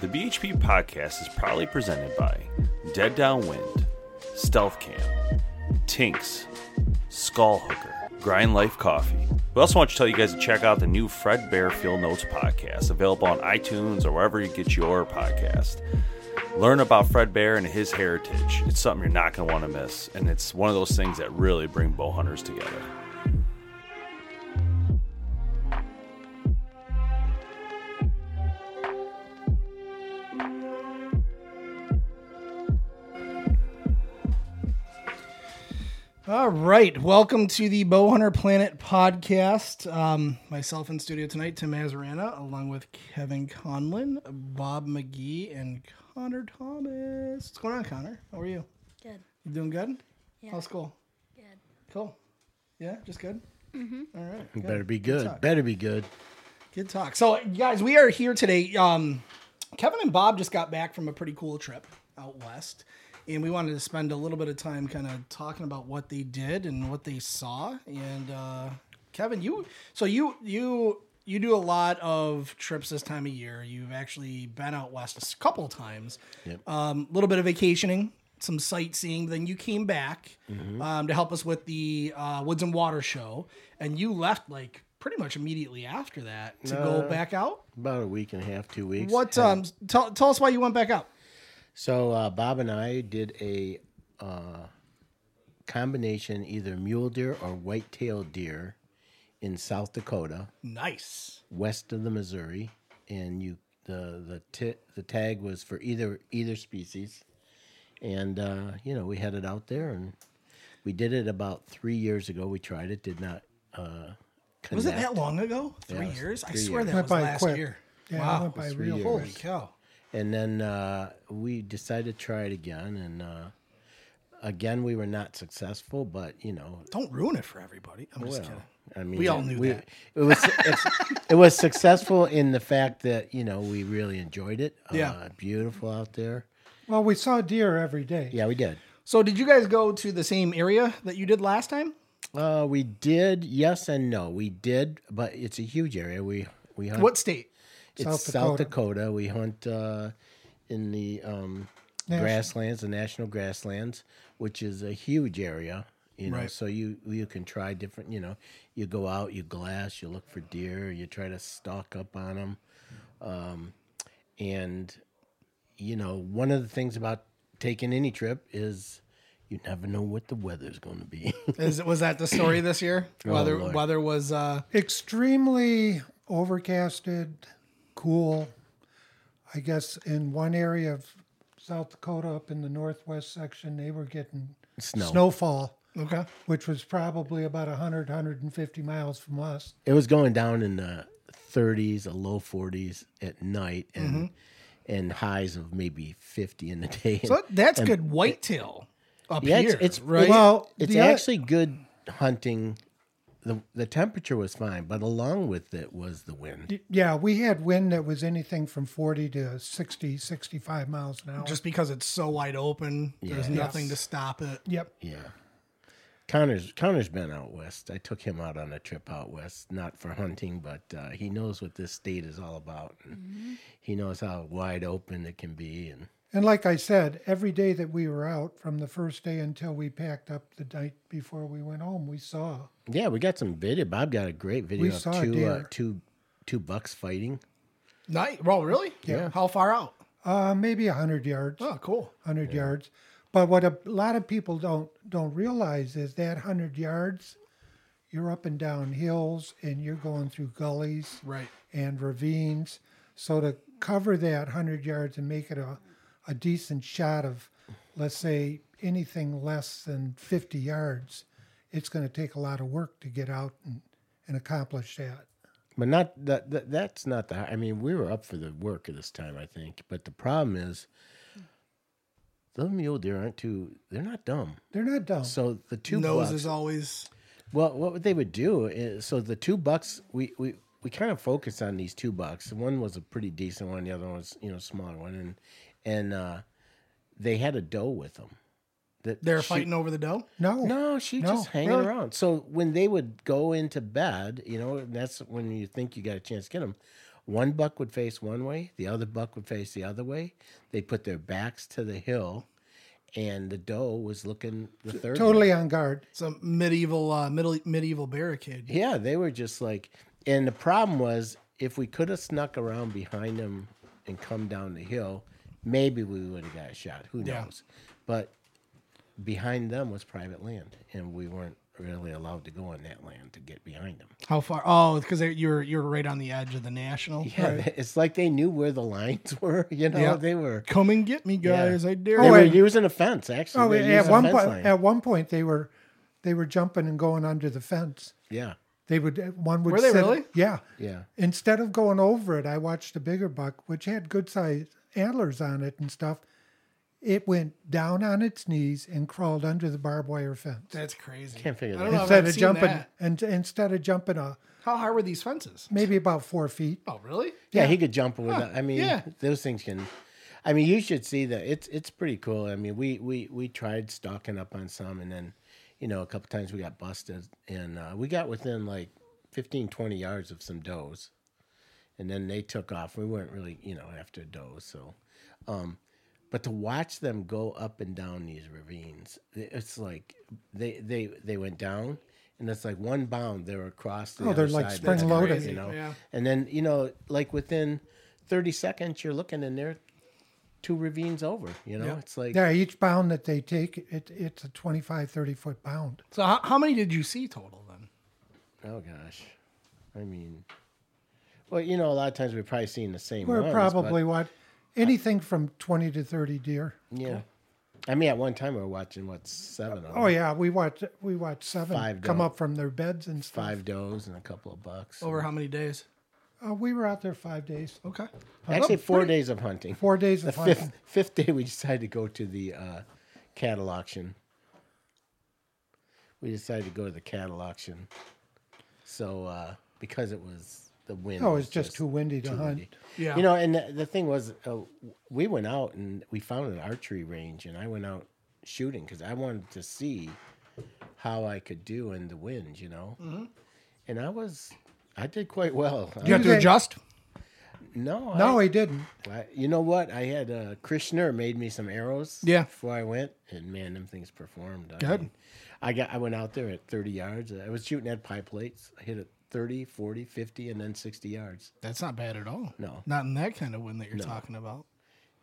The BHP podcast is proudly presented by Dead Downwind, Stealth Cam, Tinks, Skullhooker, Grind Life Coffee. We also want to tell you guys to check out the new Fred Bear Field Notes podcast, available on iTunes or wherever you get your podcast. Learn about Fred Bear and his heritage. It's something you're not going to want to miss, and it's one of those things that really bring bow hunters together. All right, welcome to the Bowhunter Planet podcast. Um, myself in studio tonight, Tim Mazarana, along with Kevin Conlin, Bob McGee, and Connor Thomas. What's going on, Connor? How are you? Good. You doing good? Yeah. How's school? Good. Cool. Yeah, just good. Mm-hmm. All right. good. Better be good. talk. Better be good. Good talk. So, guys, we are here today. Um, Kevin and Bob just got back from a pretty cool trip out west, and we wanted to spend a little bit of time kind of talking about what they did and what they saw. And uh, Kevin, you so you you you do a lot of trips this time of year. You've actually been out west a couple of times. A um, little bit of vacationing, some sightseeing. Then you came back um, to help us with the uh, Woods and Water show, and you left like pretty much immediately after that to go back out. About a week and a half, two weeks. What? Had- Um, tell tell us why you went back out. So uh, Bob and I did a uh, combination, either mule deer or white-tailed deer, in South Dakota, Nice. west of the Missouri, and you the the ti the tag was for either either species, and uh, you know we headed out there and we did it about three years ago. We tried it, did not. Uh, Was it that long ago? Three it was years? I swear years. that Went was by last quick. year. Yeah, wow. went by Three real years. Holy cow. And then uh, we decided to try it again, and uh, again we were not successful. But you know, Don't ruin it for everybody. I'm just well, kidding. I mean, We all knew that. It was it's, it was successful in the fact that you know we really enjoyed it. Yeah. uh, beautiful out there. Well, we saw deer every day. Yeah, we did. So, did you guys go to the same area that you did last time? Uh, we did yes and no. We did, but it's a huge area. We we hunt. What state? It's South South Dakota. Dakota. We hunt uh, in the um, grasslands, the national grasslands, which is a huge area. You know, Right. so you you can try different. You know, you go out, you glass, you look for deer, you try to stalk up on them, um, and you know, one of the things about taking any trip is you never know what the weather's going to be. Is was that the story this year? Weather Oh, Lord. weather was uh Extremely overcasted, cool. I guess in one area of South Dakota, up in the northwest section, they were getting Snow. snowfall, okay. which was probably about 100, 150 miles from us. it was going down in the 30s, a low 40s at night, and and highs of maybe 50 in the day. So that's good whitetail up yeah, here, it's it's right? Well, it's the actually good hunting. the The temperature was fine, but along with it was the wind. Yeah, we had wind that was anything from 40 to 60, 65 miles an hour. just because it's so wide open, there's Yeah. nothing to stop it. yep. Yeah. Connor's Connor's been out west. I took him out on a trip out west, not for hunting, but uh, he knows what this state is all about. And He knows how wide open it can be, and And like I said, every day that we were out, from the first day until we packed up the night before we went home, we saw. Yeah, we got some video. Bob got a great video We of saw a two uh, two two bucks fighting. Night. Well, really? Yeah. How far out? Uh, maybe a hundred yards. Oh, cool. hundred yards. But what a lot of people don't don't realize is that hundred yards, you're up and down hills and you're going through gullies Right. and ravines. So to cover that hundred yards and make it a, a decent shot of, let's say anything less than fifty yards, it's going to take a lot of work to get out and, and accomplish that. But not that, that that's not the I mean, we were up for the work at this time, I think. But the problem is those mule deer aren't too they're not dumb. They're not dumb. So the two Nose bucks, is always. Well, what they would do is so the two bucks we we we kind of focused on these two bucks. One was a pretty decent one, the other one was you know a smaller one, and and uh, they had a doe with them. That They're she- fighting over the doe? no, No, she No, just hanging really? around. So when they would go into bed, you know, that's when you think you got a chance to get them. One buck would face one way, the other buck would face the other way. They'd put their backs to the hill, and the doe was looking the third. way. totally on guard. Some medieval, uh, middle medieval barricade. Yeah, they were just like, and the problem was if we could have snuck around behind them and come down the hill, maybe we would have got a shot. Who Yeah. knows? But behind them was private land, and we weren't really allowed to go on that land to get behind them. How far? Oh, because you're you're right on the edge of the national. Yeah, it's like they knew where the lines were. You know, Yeah. they were. Come and get me, guys! I dare They you. were oh, and- using a fence. Actually, Oh, They at one point, line. at one point they were, they were jumping and going under the fence. yeah, They would uh, one would Were they sit- really? Yeah. yeah. Instead of going over it, I watched a bigger buck, which had good sized antlers on it and stuff. It went down on its knees and crawled under the barbed wire fence. That's crazy. Can't figure I that don't know if Instead I've of seen jumping that. and instead of jumping a How high were these fences? maybe about four feet. Oh, really? Yeah, he could jump with that. I mean, yeah. those things can. I mean, you should see that. It's it's pretty cool. I mean, we we we tried stalking up on some, and then, you know, a couple times we got busted, and uh, we got within like 15, 20 yards of some does, and then they took off. We weren't really, you know, after does, so. Um, but to watch them go up and down these ravines, it's like they they they went down, and it's like one bound they were across. The Oh, they're other like side. spring loaded. you know. Yeah. And then you know, like within thirty seconds, you're looking and they're two ravines over. You know, Yeah. it's like Yeah, each bound that they take, it, it's a 25, 30 foot bound. So how, how many did you see total then? oh gosh, I mean, well, you know, a lot of times we're probably seeing the same. We're ones, probably what anything from 20 to 30 deer. but, yeah. I mean, at one time we were watching what seven of them, Oh yeah, we watched we watched seven Five come doe. up from their beds and stuff. five does and a couple of bucks. Over how many days? Uh, we were out there five days, Okay. Actually, four days of hunting. four days The of fifth hunting. fifth day, we decided to go to the uh, cattle auction. We decided to go to the cattle auction. So uh, because it was the wind, Oh, was it's just too windy to hunt. windy. Yeah. You know, and the, the thing was, uh, we went out and we found an archery range, and I went out shooting because I wanted to see how I could do in the wind. You know, Mm-hmm. and I was, I did quite well. You have to Okay. adjust. no, No, I, he didn't. I, you know what? I had uh, Krishner made me some arrows. Yeah. Before I went, and man, them things performed. I Good. mean, I got. I went out there at 30 yards. I was shooting at pie plates. I hit it 30, 40, 50, and then 60 yards. That's not bad at all. No. Not in that kind of wind that you're talking about.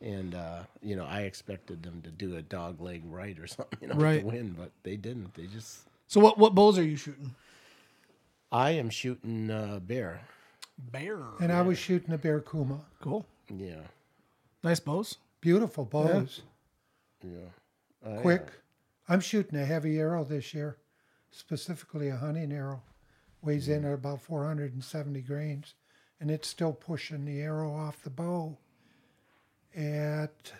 And uh, you know, I expected them to do a dog leg right or something, you know, Right. to win, but they didn't. They just. So what what bulls are you shooting? I am shooting uh, bear. Bear. And I was shooting a Bear Kuma. Cool. Yeah. Nice bows. Beautiful bows, Yeah. quick. I'm shooting a heavy arrow this year, specifically a hunting arrow. Weighs in at about 470 grains, and it's still pushing the arrow off the bow. At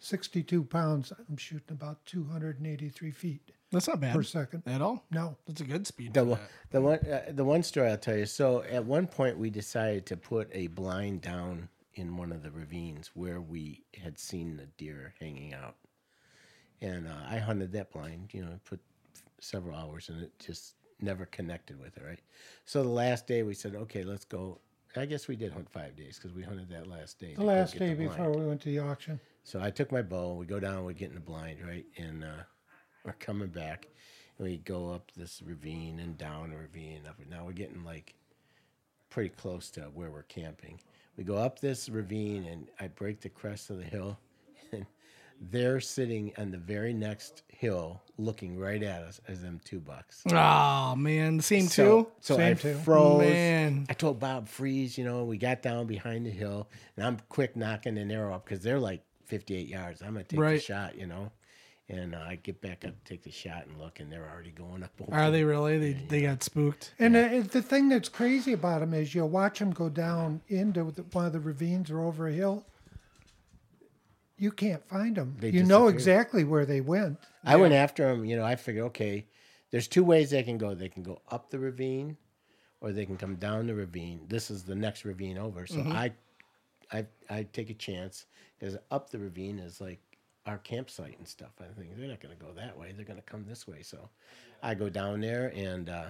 62 pounds, I'm shooting about 283 feet That's not bad per second. at all. No, That's a good speed. The for one, that. the one, uh, the one story I'll tell you. So at one point, we decided to put a blind down in one of the ravines where we had seen the deer hanging out, and uh, I hunted that blind. You know, put several hours, and it just never connected with it. Right. So the last day, we said, okay, let's go I guess we did hunt five days because we hunted that last day. The last day the before we went to the auction. So I took my bow. We go down. We get in the blind, right? And uh, we're coming back. And we go up this ravine and down a ravine. Up now we're getting like pretty close to where we're camping. We go up this ravine and I break the crest of the hill, and they're sitting on the very next hill, looking right at us as them two bucks. Oh man, same So, too. so Same I two. froze. Man. I told Bob freeze. You know, we got down behind the hill, and I'm quick knocking an arrow up because they're like 58 yards. I'm gonna take the shot. You know, and uh, I get back up, take the shot, and look, and they're already going up. Over Are they really? They they got spooked. And uh, the thing that's crazy about them is you'll watch them go down into the, one of the ravines or over a hill. You can't find them. They you know exactly where they went. I went after them. You know, I figured, okay, there's two ways they can go. They can go up the ravine, or they can come down the ravine. This is the next ravine over. So I, I, I take a chance because up the ravine is like our campsite and stuff. I think they're not going to go that way. They're going to come this way. So I go down there and uh,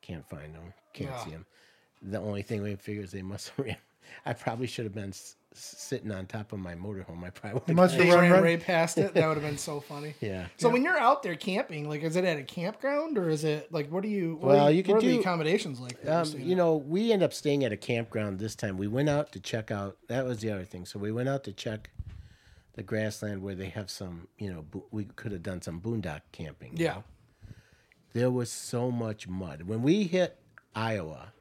can't find them. Can't Yeah. see them. The only thing we figure is they must. have I probably should have been sitting on top of my motorhome. I probably would must have run ran right. past it. That would have been so funny. Yeah. So when you're out there camping, like, is it at a campground or is it like what do you? What Well, are, you what could are the do- accommodations like? Um, you know, we end up staying at a campground this time. We went out to check out. That was the other thing. So we went out to check the grassland where they have some. You know, bo- we could have done some boondock camping. you yeah, know. There was so much mud when we hit Iowa,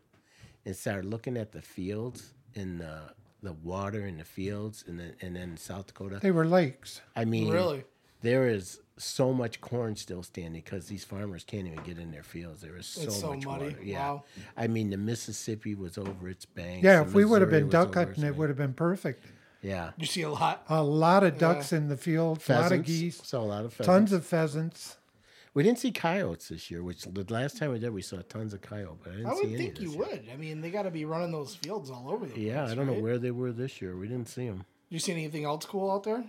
and started looking at the fields in. the the water in the fields, and then and then South Dakota. They were lakes. I mean, Really? there is so much corn still standing because these farmers can't even get in their fields. There is so, so much muddy. water. Yeah, Wow. I mean the Mississippi was over its banks. Yeah, the if we would have been duck hunting, it would have been perfect. Yeah, you see a lot. A lot of ducks in the field, a lot of geese, Saw a lot of pheasants. tons of pheasants. We didn't see coyotes this year, which the last time we did, we saw tons of coyote, but I didn't I see would any think this you year. would. I mean, they got to be running those fields all over the Yeah, place, I don't know right? where they were this year. We didn't see them. You see anything else cool out there?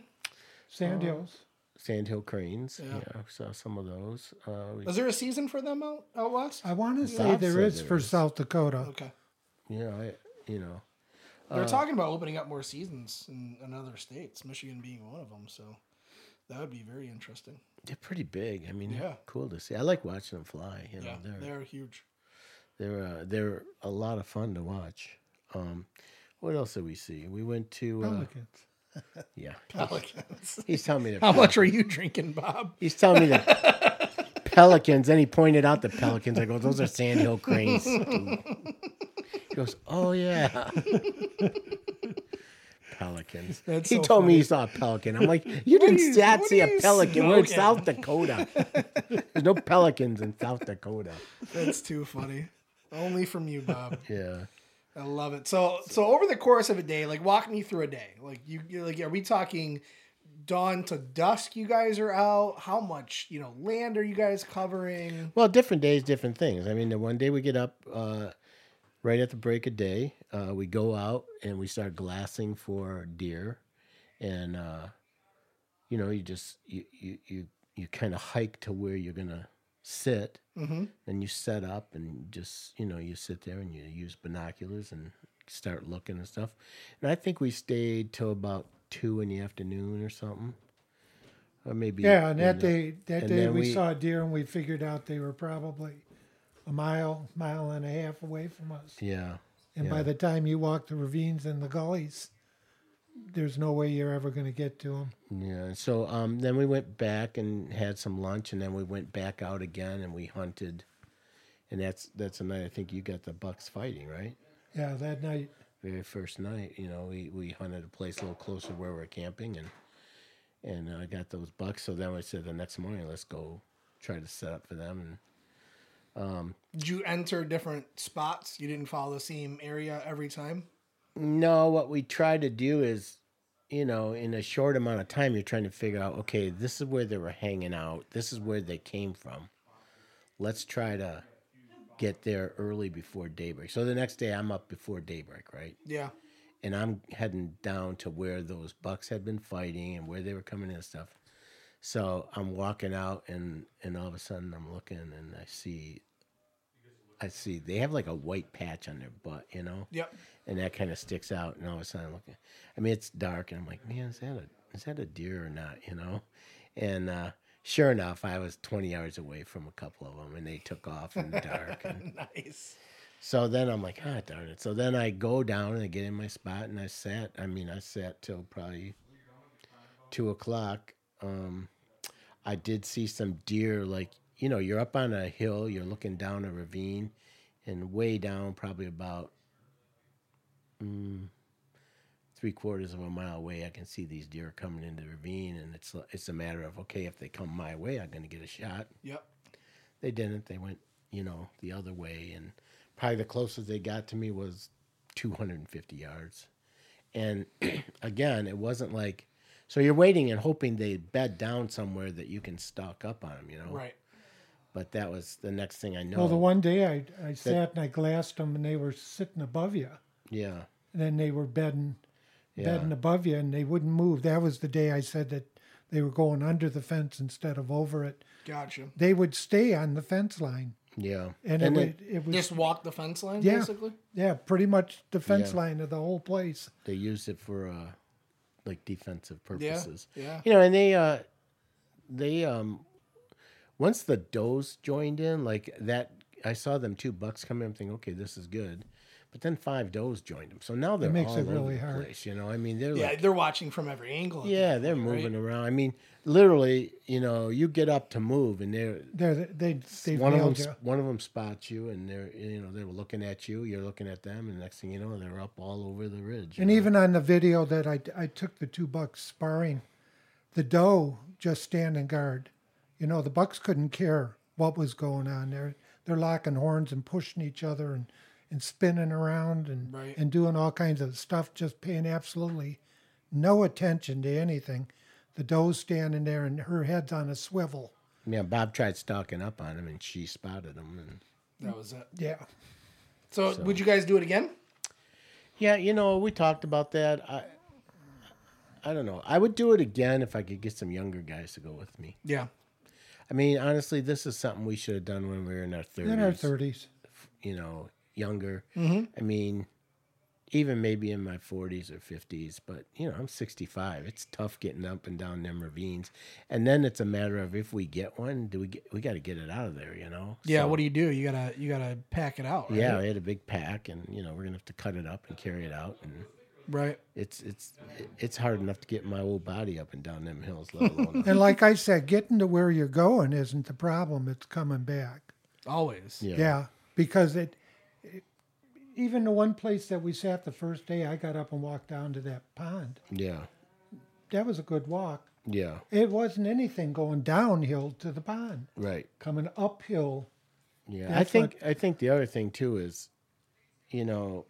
Sandhills. Sandhill cranes. Yeah. Yeah, I saw some of those. Uh, we, Is there a season for them out out west? I want to say Bob there said is there for is. South Dakota. Okay. yeah, I, you know, They're talking about opening up more seasons in, in other states, Michigan being one of them. So that would be very interesting. they're pretty big. I mean, Yeah. cool to see. I like watching them fly. You know, Yeah, they're they're huge. They're uh, they're a lot of fun to watch. Um, what else did we see? We went to uh, Pelicans. yeah. Pelicans. He's telling me that. How much are you drinking, Bob? He's telling me that pelicans. And he pointed out the pelicans. I go, those are sandhill cranes. dude." He goes, oh yeah. Pelicans. That's he so told me he saw a pelican. I'm like, you didn't you- not see a pelican. We're in? South Dakota. There's no pelicans in South Dakota. That's too funny. Only from you, Bob. Yeah. I love it. So, so over the course of a day, like walk me through a day. Like you, you're like, are we talking dawn to dusk? You guys are out. How much, you know, land are you guys covering? Well, different days, different things. I mean, the one day we get up uh, right at the break of day, uh, we go out and we start glassing for deer, and uh, you know, you just you you you, you kind of hike to where you're gonna sit, Mm-hmm. and you set up and just you know you sit there and you use binoculars and start looking and stuff. And I think we stayed till about two in the afternoon or something, or maybe Yeah, and that uh, day, that day we, we- saw a deer and we figured out they were probably a mile, mile and a half away from us. yeah. And yeah. by the time you walk the ravines and the gullies, there's no way you're ever going to get to them. Yeah. So um, then we went back and had some lunch, and then we went back out again and we hunted. And that's that's the night I think you got the bucks fighting, right? Yeah, that night. Very first night, you know, we, we hunted a place a little closer where we're camping, and and I got those bucks. So then I said the next morning, let's go try to set up for them. And Um, Did you enter different spots? You didn't follow the same area every time. No, what we try to do is, you know, in a short amount of time, you're trying to figure out, okay, this is where they were hanging out. This is where they came from. Let's try to get there early before daybreak. So the next day, I'm up before daybreak, right? Yeah. And I'm heading down to where those bucks had been fighting and where they were coming in and stuff. So I'm walking out, and and all of a sudden, I'm looking and I see I see they have like a white patch on their butt, you know. Yep. And that kind of sticks out, and all of a sudden, I'm looking. I mean, it's dark, and I'm like, man, is that a is that a deer or not? You know. And uh, sure enough, I was 20 yards away from a couple of them, and they took off in the dark. And Nice. so then I'm like, ah, darn it. So then I go down and I get in my spot, and I sat. I mean, I sat till probably two o'clock. Um, I did see some deer, like you know, you're up on a hill, you're looking down a ravine, and way down, probably about mm, three quarters of a mile away, I can see these deer coming into the ravine, and it's it's a matter of okay, if they come my way, I'm going to get a shot. Yep. They didn't. They went, you know, the other way, and probably the closest they got to me was 250 yards. And again, it wasn't like so you're waiting and hoping they bed down somewhere that you can stock up on them, you know. Right. But that was the next thing I know. Well, the one day I, I sat and I glassed them and they were sitting above you. yeah, And then they were bedding, Yeah. bedding above you and they wouldn't move. That was the day I said that they were going under the fence instead of over it. Gotcha. They would stay on the fence line. yeah. And, then- it, would, it was, Just walk the fence line, Yeah. basically. yeah, pretty much the fence Yeah. line of the whole place. they used it for uh like defensive purposes. yeah. yeah. You know, and they uh they um once the does joined in, like that I saw them two bucks come in I'm thinking, okay, this is good. But then five does joined them. So now they're makes all it over really the hard. place. You know, I mean they're Yeah, like they're watching from every angle. Yeah, they're point, right? moving around. I mean, literally, you know, you get up to move, and they're They're, they they one of them. nailed you. One of them spots you, and they're you know they're looking at you. You're looking at them, and next thing you know, they're up all over the ridge. And know? even on the video that I, I took the two bucks sparring, the doe just standing guard. You know, the bucks couldn't care what was going on there. They're locking horns and pushing each other and, and spinning around and, Right. and doing all kinds of stuff, just paying absolutely no attention to anything. The doe's standing there and her head's on a swivel. yeah, Bob tried stalking up on him, and she spotted him, and That was it. Yeah. So, would you guys do it again? Yeah, you know, we talked about that. I I don't know. I would do it again if I could get some younger guys to go with me. Yeah. I mean, honestly, this is something we should have done when we were in our 30s. In our 30s. You know, younger. Mm-hmm. I mean, even maybe in my 40s or 50s, but you know, I'm 65. It's tough getting up and down them ravines. And then it's a matter of if we get one, do we get we got to get it out of there, you know? Yeah. So- what do you do? You gotta you gotta pack it out. Right? Yeah, we had a big pack and you know, we're going to have to cut it up and carry it out and Right. it's it's it's hard enough to get my old body up and down them hills, let alone. And like I said, getting to where you're going isn't the problem. It's coming back. Always. yeah. Yeah, because it, it- even the one place that we sat the first day, I got up and walked down to that pond. Yeah. That was a good walk. Yeah. It wasn't anything going downhill to the pond, Right. coming uphill. Yeah. I think I think the other thing too is, you know,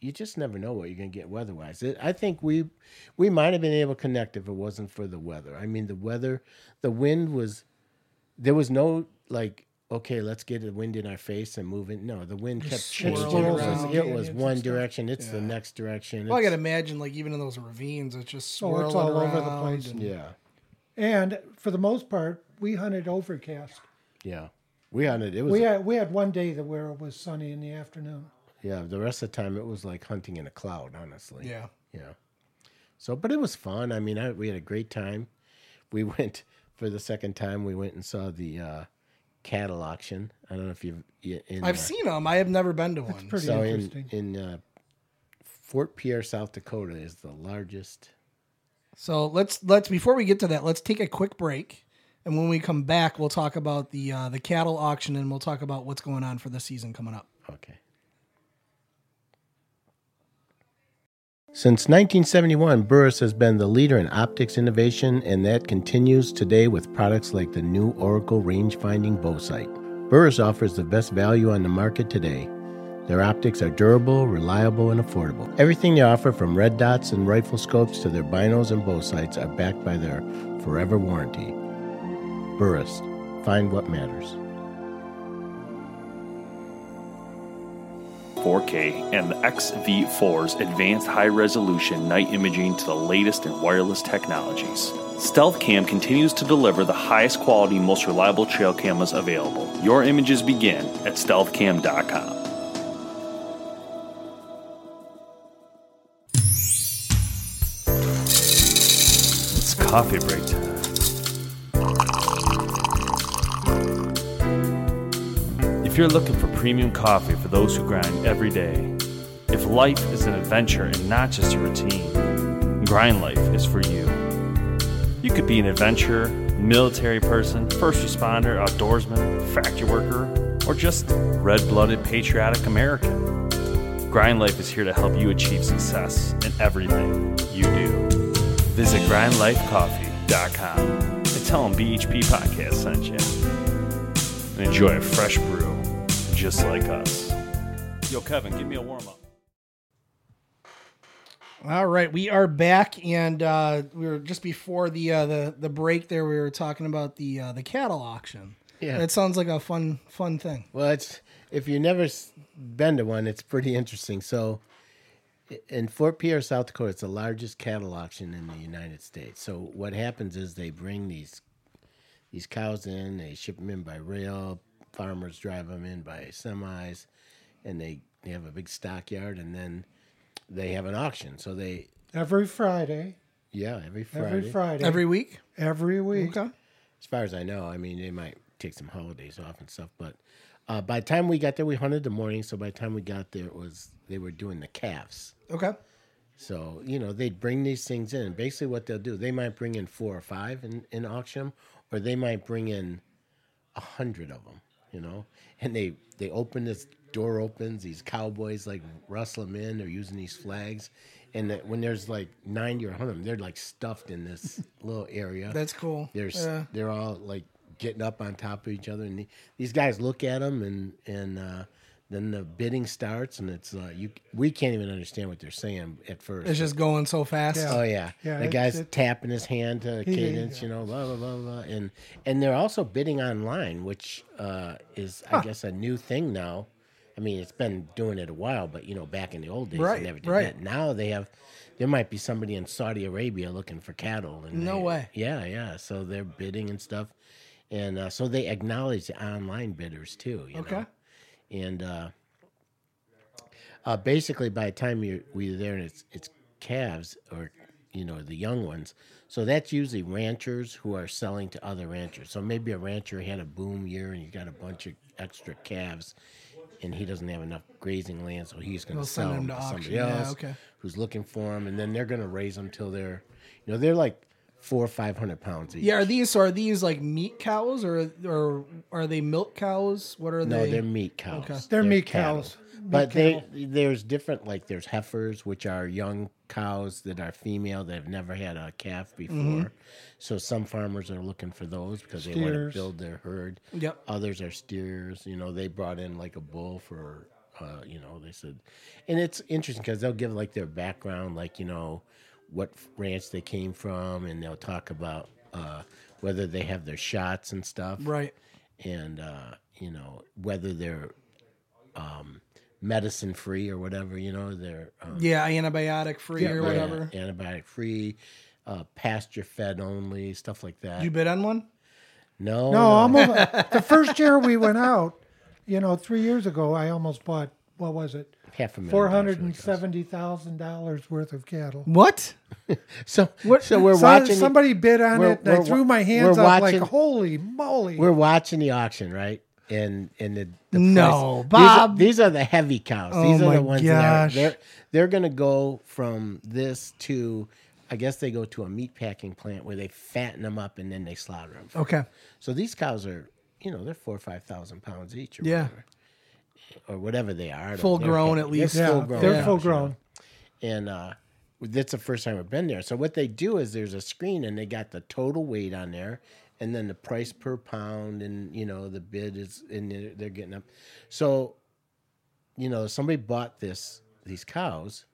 you just never know what you're gonna get weather wise. I think we we might have been able to connect if it wasn't for the weather. I mean, the weather, the wind was, there was no like. Okay, let's get the wind in our face and move it. No, the wind kept changing. It swirling was, it canyons was one direction. It's the next direction. Well, I It's- gotta imagine, like even in those ravines, it's just swirling Oh, it's all over the place. and- yeah, And for the most part, we hunted overcast. yeah. We hunted. It was We had we had one day that where it was sunny in the afternoon. Yeah, the rest of the time it was like hunting in a cloud, honestly. Yeah. Yeah. So, but it was fun. I mean, I, we had a great time. We went for the second time. We went and saw the uh, cattle auction. I don't know if you've. In, I've uh, seen them. I have never been to one. Pretty so in interesting. in uh, Fort Pierre, South Dakota, is the largest. So let's let's before we get to that, let's take a quick break, and when we come back, we'll talk about the uh, the cattle auction, and we'll talk about what's going on for the season coming up. Okay. Since 1971, Burris has been the leader in optics innovation, and that continues today with products like the new Oracle range finding bow sight. Burris offers the best value on the market today. Their optics are durable, reliable, and affordable. Everything they offer, from red dots and rifle scopes to their binos and bow sights, are backed by their forever warranty. Burris, find what matters. 4K and the XV4's advanced high resolution night imaging to the latest in wireless technologies. Stealth Cam continues to deliver the highest quality, most reliable trail cameras available. Your images begin at stealthcam.com. It's coffee break time. If you're looking for premium coffee for those who grind every day, if life is an adventure and not just a routine, Grind Life is for you. You could be an adventurer, military person, first responder, outdoorsman, factory worker, or just red blooded patriotic American. Grind Life is here to help you achieve success in everything you do. Visit grindlifecoffee.com and tell them BHP Podcast sent you. And enjoy a fresh brew just like us. Yo, Kevin, give me a warm up. All right, we are back, and uh, we were just before the uh, the the break. There, we were talking about the uh, the cattle auction. Yeah. that sounds like a fun fun thing. Well, it's if you've never s- been to one, it's pretty interesting. So, in Fort Pierre, South Dakota, it's the largest cattle auction in the United States. So, what happens is they bring these these cows in, they ship them in by rail. Farmers drive them in by semis, and they, they have a big stockyard, and then they have an auction. So they, Every Friday, yeah, every Friday. every Friday, Every week. every week. Okay. as far as I know, I mean, they might take some holidays off and stuff, but uh, by the time we got there, we hunted the morning. So by the time we got there, it was they were doing the calves. Okay. So you know, they'd bring these things in. Basically, what they'll do, they might bring in four or five in, in auction 'em, or they might bring in a hundred of them. You know, and they they open this door opens. These cowboys like rustle them in. They're using these flags, and that when there's like ninety or hundred of them, they're like stuffed in this little area. That's cool. They're Yeah. they're all like getting up on top of each other, and the, these guys look at them, and and uh, then the bidding starts, and it's uh, you we can't even understand what they're saying at first. It's just going so fast. Yeah. Oh yeah, Yeah, the it's- guy's it- tapping his hand to cadence, you know, blah blah blah blah, and and they're also bidding online, which uh, is I guess a new thing now. I mean, it's been doing it a while, but you know, back in the old days, Right, they never did right. that. Now they have, there might be somebody in Saudi Arabia looking for cattle. And No they- way. Yeah, yeah. So they're bidding and stuff, and uh, so they acknowledge the online bidders too. You Okay. Know? And uh, uh, basically, by the time you're we're there, and it's it's calves or you know the young ones. So that's usually ranchers who are selling to other ranchers. So maybe a rancher had a boom year and he's got a bunch of extra calves, and he doesn't have enough grazing land, so he's going to sell them to to somebody Yeah, else okay. who's looking for them, and then they're going to raise them till they're, you know, they're like four or five hundred pounds each. Yeah, are these so are these like meat cows or or are they milk cows? What are No, they? No, they're meat cows. Okay. They're meat cattle. cows. But they there's different like there's heifers which are young cows that are female that have never had a calf before. Mm-hmm. So some farmers are looking for those because they want to Steers. build their herd. Yep. Others are steers. You know, they brought in like a bull for uh, you know, they said and it's interesting because they'll give like their background, like, you know, what ranch they came from and they'll talk about uh, whether they have their shots and stuff right. and uh, you know whether they're um, medicine free or whatever. You know they're um, Yeah, antibiotic free or yeah, whatever. antibiotic free, uh, pasture fed only, stuff like that. You bid on one? no, No, almost the first year we went out, you know, three years ago, I almost bought what was it, half a million. four dollars hundred for the and cows. seventy thousand dollars worth of cattle. What? So so we're So- watching. the- somebody bid on it, and I threw my hands up watching- like, "Holy moly!" We're watching the auction, right? And and the, the No, price- these are- Bob. These are, the heavy cows. Oh These are my the ones gosh. that are they're they're gonna go from this to I guess they go to a meat packing plant where they fatten them up and then they slaughter them. Okay. So these cows are, you know, they're four or five thousand pounds each, or Yeah. whatever, or whatever they are. Full they're grown at least. They're yeah, full grown. they're cows, full you know. grown. And uh, that's the first time I've been there. So what they do is there's a screen and they got the total weight on there, and then the price per pound, and you know the bid is, and they're, they're getting up. So, you know, somebody bought this these cows,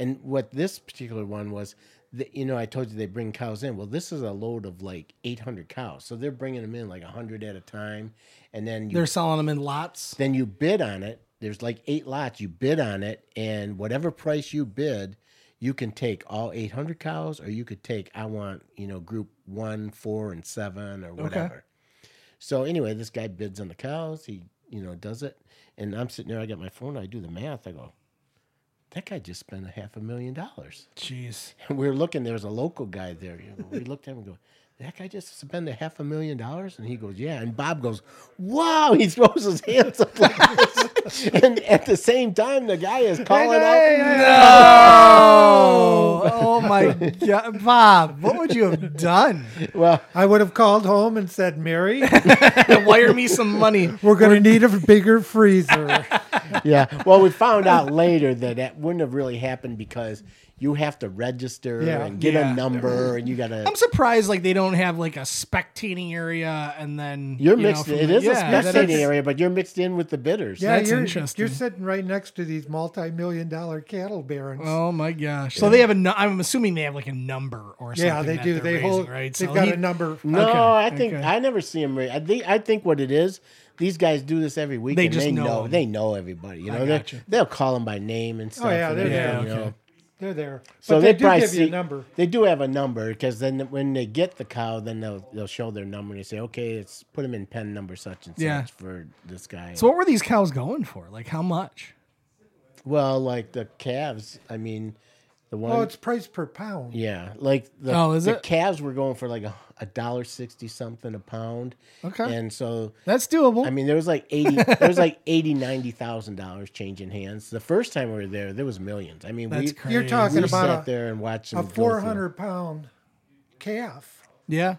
and what this particular one was. The, you know, I told you they bring cows in. Well, this is a load of like 800 cows, so they're bringing them in like 100 at a time, and then you They're selling them in lots. then you bid on it there's like eight lots. You bid on it, and whatever price you bid, you can take all 800 cows, or you could take I want you know group one, four, and seven, or whatever. Okay. So anyway, this guy bids on the cows. He you know does it, and I'm sitting there. I got my phone. I do the math. I go, that guy just spent a half a million dollars. Jeez. And we were looking. There was a local guy there. You know, we looked at him and go. That guy just spent a half a million dollars, and he goes, "Yeah." And Bob goes, "Wow!" He throws his hands up like this, and at the same time, the guy is calling out. No! oh, oh my God, Bob! What would you have done? Well, I would have called home and said, Mary, Wire me some money. we're going to need a bigger freezer. yeah. Well, we found out later that that wouldn't have really happened because you have to register Yeah. and get Yeah. a number, and you got to. I'm surprised like they don't have like a spectating area and then You're you mixed. from it the- is yeah, a that spectating area, but you're mixed in with the bidders. Yeah, That's you're, interesting. You're sitting right next to these multi-million dollar cattle barons. Oh my gosh! So they have a. nu- I'm assuming they have like a number or something. yeah, they that do. they're raising, hold. right. They've So got he- a number. No, Okay, I think okay. I never see them. I think I think what it is. These guys do this every week. They and just they know know. 'em. They know everybody. You know, they gotcha. they'll call them by name and stuff. Oh yeah, and they're everything, there. you Yeah, know. okay. They're there. So but they, they, probably give you a number. They do have a number because then when they get the cow, then they'll they'll show their number and they say, okay, it's put them in pen number such and Yeah. such for this guy. So what were these cows going for? Like how much? well, like the calves. I mean, the oh, one. Oh, it's price per pound. Yeah, like the, Oh, is the it? calves were going for like a a dollar sixty something a pound. Okay. and so That's doable. I mean, there was like eighty, there was like eighty, ninety thousand dollars changing hands. The first time we were there, there was millions. I mean, That's we crazy. You're talking we about sat a, there and watched a 400 pound calf yeah.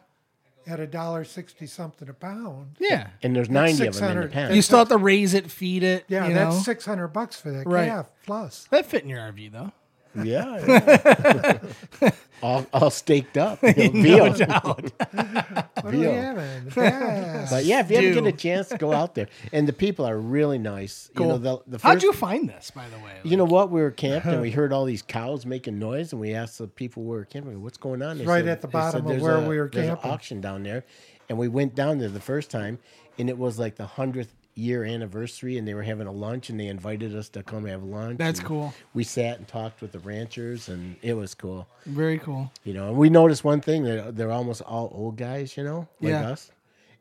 at a dollar sixty something a pound. Yeah. and there's ninety of them in the 600. pen. You still have to raise it, feed it. Yeah, you that's 600 bucks for that Right. calf plus. that fit in your RV though. Yeah, yeah. all, all staked up. You know, veal. What do Veal. have? in the past? But yeah, if you ever get a Stew. chance, go out there. And the people are really nice. You know, the, the first, How'd you find this, by the way? You know what? We were camped and we heard all these cows making noise, and we asked the people we were camping, "What's going on?" They Right at the bottom of where a- we were there's an camping." auction down there, and we went down there the first time, and it was like the hundredth year anniversary, and they were having a lunch, and they invited us to come have lunch. That's cool. We sat and talked with the ranchers, and it was cool. Very cool. You know, and we noticed one thing that they're almost all old guys, you know, like Yeah. us.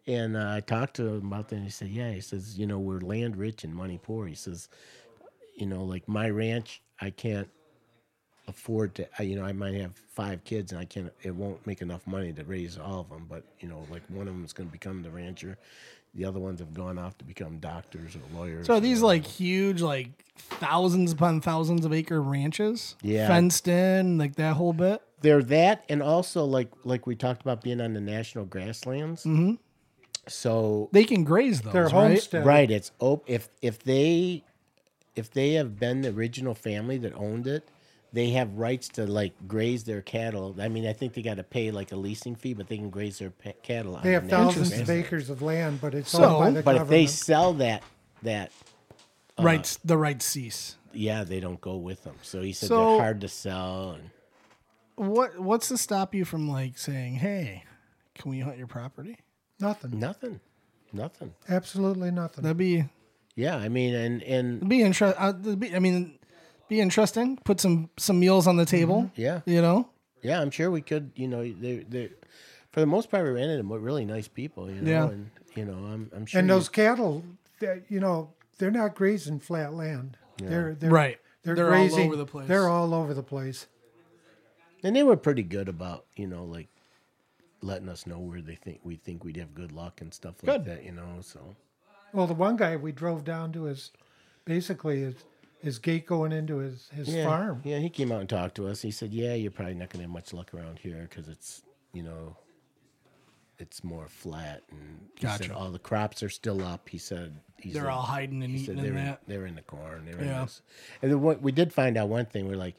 And uh, I talked to him about that, and he said, "Yeah." He says, "You know, we're land rich and money poor." He says, "You know, like my ranch, I can't afford to. You know, I might have five kids, and I can't. It won't make enough money to raise all of them. But you know, like one of them is going to become the rancher. The other ones have gone off to become doctors or lawyers. So are these like huge, like thousands upon thousands of acre ranches? Yeah. Fenced in, like that whole bit? they're that and also like like we talked about being on the national grasslands mm-hmm. so They can graze those, They're right? homestead. right it's op- if if they if they have been the original family that owned it they have rights to like graze their cattle i mean i think they got to pay like a leasing fee but they can graze their pa- cattle on They have thousands of acres of land, but it's So- owned by the but if they sell that that Rights, the rights cease. yeah they don't go with them so he said So- they're hard to sell and What What's to stop you from like saying, "Hey, can we hunt your property"? nothing. nothing nothing Absolutely nothing. That'd be yeah i mean and and it'd be interesting. Uh, I mean, be interesting. Put some some meals on the mm-hmm. table. yeah You know. Yeah, I'm sure we could. You know, they they for the most part we rented them with really nice people. You know, Yeah. and you know, I'm I'm sure. and those cattle, they- you know, they're not grazing flat land. They're, they're Right. They're, They're all grazing. over the place. They're all over the place. and they were pretty good about you know like letting us know where they think we think we'd have good luck and stuff like Good. that. You know, so Well, the one guy we drove down to his, basically his, his gate going into his, his yeah, farm. Yeah, he came out and talked to us. He said, "Yeah, you're probably not going to have much luck around here because it's you know." It's more flat, and he said all the crops are still up. He said he's They're in- all hiding and eating in in, that. they're in the corn. They're Yeah. in this. And then what we did find out one thing. We're like,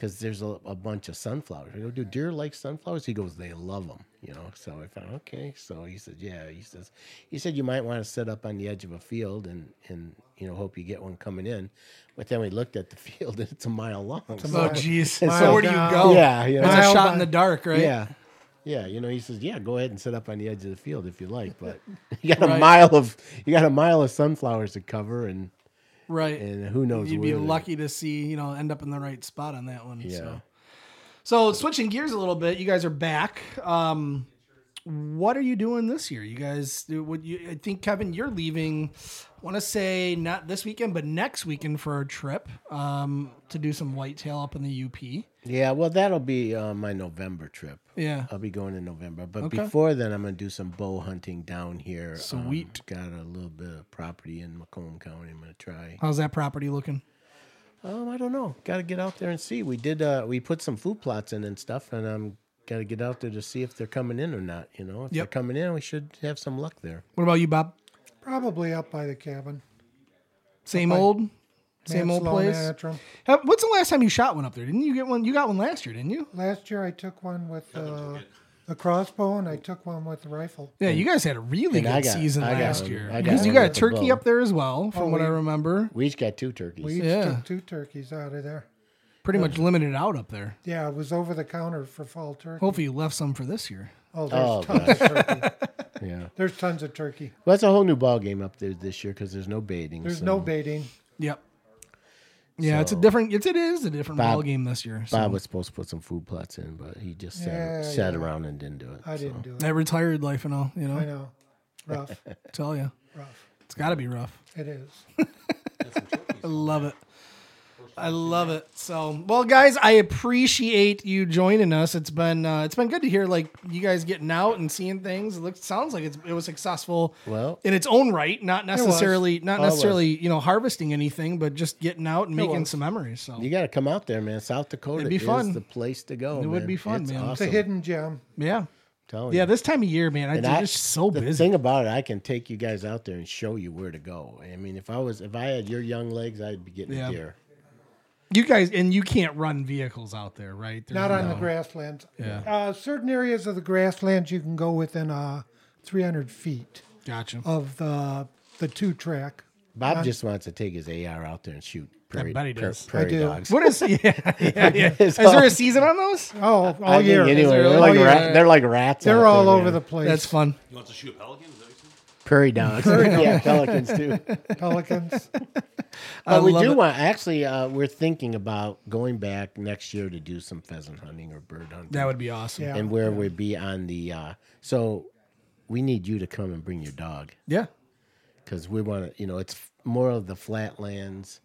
because there's a, a bunch of sunflowers. We go, do deer like sunflowers? He goes, they love them. You know. So I found okay. So he said, yeah. He says, he said you might want to set up on the edge of a field and and you know hope you get one coming in. But then we looked at the field and it's a mile long. a So- Oh, mile- jeez. So mile where do you go? Yeah, you know. It's a shot by- in the dark, right? Yeah. Yeah, you know, he says, "Yeah, go ahead and set up on the edge of the field if you like, but you got a Right. mile of you got a mile of sunflowers to cover, and Right. and who knows? You'd be lucky to see, you know, end up in the right spot on that one. Yeah. So. so switching gears a little bit, you guys are back. Um, what are you doing this year? You guys, would you? I think Kevin, you're leaving. Want to say not this weekend, but next weekend for a trip um, to do some whitetail up in the UP. Yeah, well, that'll be uh, my November trip. Yeah. I'll be going in November, but Okay. before then, I'm gonna do some bow hunting down here. Um, Sweet. got a little bit of property in Macomb County. I'm gonna try. How's that property looking? Um, I don't know. Got to get out there and see. We did. Uh, we put some food plots in and stuff, and I'm got to get out there to see if they're coming in or not. You know, if they're coming in, we should have some luck there. What about you, Bob? Probably up by the cabin. Same by old, same old place. Antrim. Have- What's the last time you shot one up there? Didn't you get one? You got one last year, didn't you? Last year I took one with uh, the crossbow and I took one with the rifle. Yeah, you guys had a really And good got- season I last one- year. Because you got a turkey up there as well, from Oh, what I remember. We each got two turkeys. We each Yeah. took two turkeys out of there. Pretty much limited out up there. Yeah, it was over the counter for fall turkey. Hopefully, you left some for this year. Oh, oh there's Oh, tons of turkey. yeah. There's tons of turkey. Well, that's a whole new ball game up there this year because there's no baiting. There's so no baiting. Yep. Yeah, it's a So- different. It's it is a different Bob- ball game this year. So. Bob was supposed to put some food plots in, but he just sat, Yeah, sat yeah. around and didn't do it. I so. didn't do it. that retired life and all. You know, I know. Rough. tell you, Rough. it's got to be rough. It is. I love it. I love it. So, well, guys, I appreciate you joining us. It's been uh, it's been good to hear like you guys getting out and seeing things. It looks sounds like it's, it was successful. Well- in its own right, not necessarily not necessarily you know harvesting anything, but just getting out and making was. some memories. So You got to come out there, man. South Dakota It'd be is the place to go. It would man. be fun, It's man. It's It's a Awesome. hidden gem. yeah, Telling yeah. you. This time of year, man, I, And I'm just so the busy. thing about it, I can take you guys out there and show you where to go. I mean, if I was, if I had your young legs, I'd be getting Yeah. a deer. You guys and you can't run vehicles out there, right? There's Not on the grasslands. Yeah. Uh, certain areas of the grasslands you can go within uh, 300 feet Gotcha. of the the two track. Bob just wants to take his AR out there and shoot prairie, bet he pra- does. I prairie do. dogs. What is? Yeah, yeah, yeah. Is there a season on those? Oh, all I think year. anyway, they're, really? like ra- they're like rats. They're out all there, over man. the place. That's fun. You want to shoot a pelican? Is that what you said? prairie dogs. yeah, pelicans too. Pelicans. But we do it. want. Actually, uh, we're thinking about going back next year to do some pheasant hunting or bird hunting. That would be awesome. Yeah. and where we'd be on the. Uh, so, we need you to come and bring your dog Yeah. because we want to. You know, it's more of the flatlands.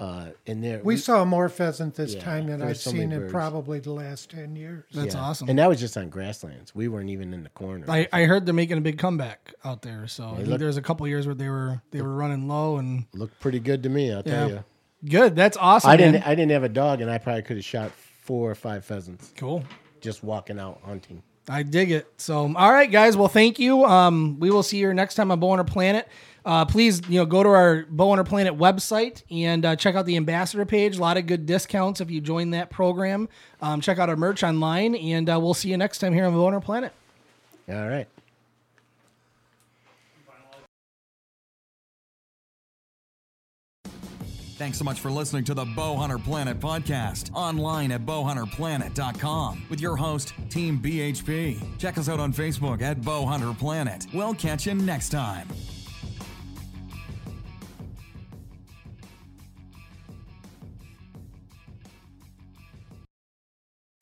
Uh, and there We saw more pheasant this Yeah, time than I've so seen in probably the last 10 years. That's yeah. awesome. And that was just on grasslands. We weren't even in the corner. I, I heard they're making a big comeback out there. So I think look- there's a couple years where they were they were running low and Looked pretty good to me. I'll tell you. good. That's awesome. I man. didn't. I didn't have a dog, and I probably could have shot four or five pheasants Cool. just walking out hunting. I dig it. So, all right, guys. Well, thank you. Um, we will see you next time on Bowhunter Planet. Uh, please, you know, go to our Bowhunter Planet website and uh, check out the ambassador page. A lot of good discounts if you join that program. Um, check out our merch online, and uh, we'll see you next time here on Bowhunter Planet. All right. Thanks so much for listening to the Bowhunter Planet podcast online at bowhunterplanet.com with your host, Team BHP. Check us out on Facebook at Bowhunter Planet. We'll catch you next time.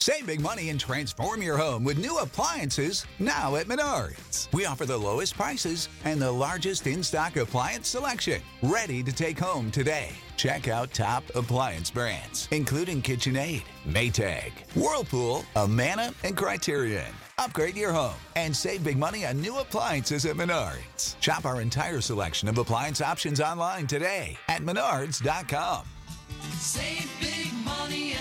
Save big money and transform your home with new appliances now at Menards. We offer the lowest prices and the largest in stock appliance selection. Ready to take home today. Check out top appliance brands, including KitchenAid, Maytag, Whirlpool, Amana, and Criterion. Upgrade your home and save big money on new appliances at Menards. Shop our entire selection of appliance options online today at menards.com. Save big money